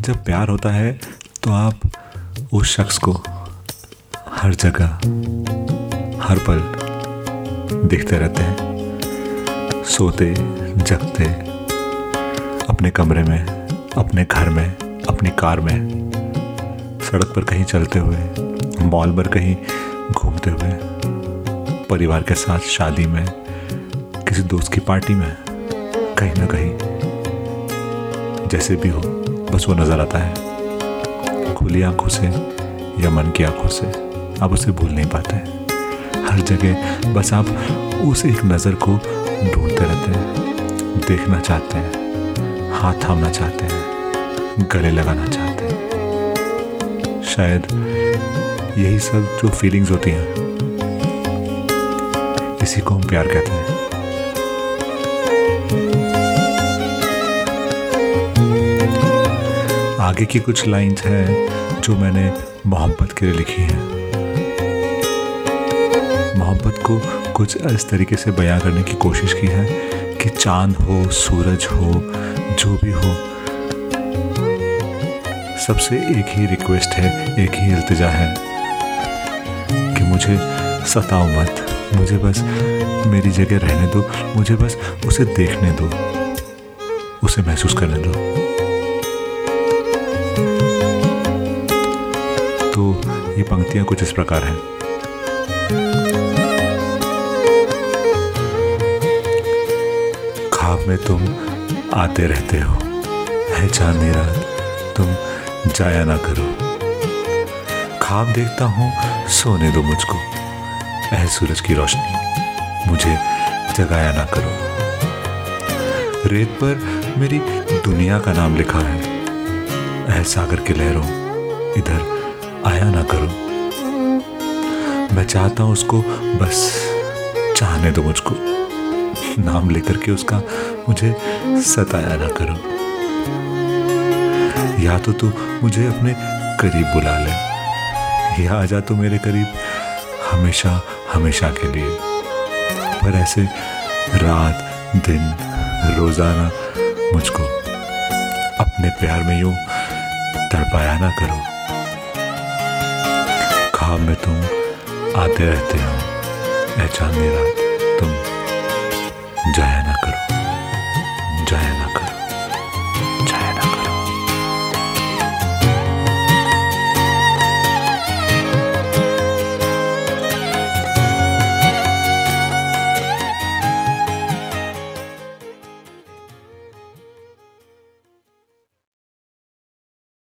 जब प्यार होता है तो आप उस शख्स को हर जगह, हर पल देखते रहते हैं। सोते, जगते, अपने कमरे में, अपने घर में, अपनी कार में, सड़क पर कहीं चलते हुए, मॉल पर कहीं घूमते हुए, परिवार के साथ शादी में, किसी दोस्त की पार्टी में, कहीं ना कहीं, जैसे भी हो। बस वो नज़र आता है। खुली आँखों से या मन की आँखों से, आप उसे भूल नहीं पाते हर जगह बस आप उस एक नज़र को ढूंढते रहते हैं, देखना चाहते हैं, हाथ थामना चाहते हैं, गले लगाना चाहते हैं। शायद यही सब जो फीलिंग्स होती हैं, इसी को हम प्यार कहते हैं। आगे की कुछ लाइंस हैं जो मैंने मोहब्बत के लिए लिखी हैं। मोहब्बत को कुछ इस तरीके से बयां करने की कोशिश की है कि चाँद हो, सूरज हो, जो भी हो, सबसे एक ही रिक्वेस्ट है, एक ही इल्तिजा है कि मुझे सताओ मत, मुझे बस मेरी जगह रहने दो, मुझे बस उसे देखने दो, उसे महसूस करने दो। तो ये पंक्तियाँ कुछ इस प्रकार हैं। खाब में तुम आते रहते हो। है चांदनी रात तुम जाया ना करो। खाब देखता हूँ, सोने दो मुझको। ऐ सूरज की रोशनी, मुझे जगाया ना करो। रेत पर मेरी दुनिया का नाम लिखा है। ऐ सागर के लहरों, इधर आया ना करो। मैं चाहता हूँ उसको बस चाहने दो मुझको। नाम लेकर के उसका मुझे सताया ना करो। या तो तू मुझे अपने करीब बुला ले, या आ जा तो मेरे करीब हमेशा हमेशा के लिए। पर ऐसे रात, दिन, रोज़ाना मुझको अपने प्यार में यूँ तड़पाया ना करो। भाव में तुम आते रहते हो। पहचान मेरा तुम जाया ना करो।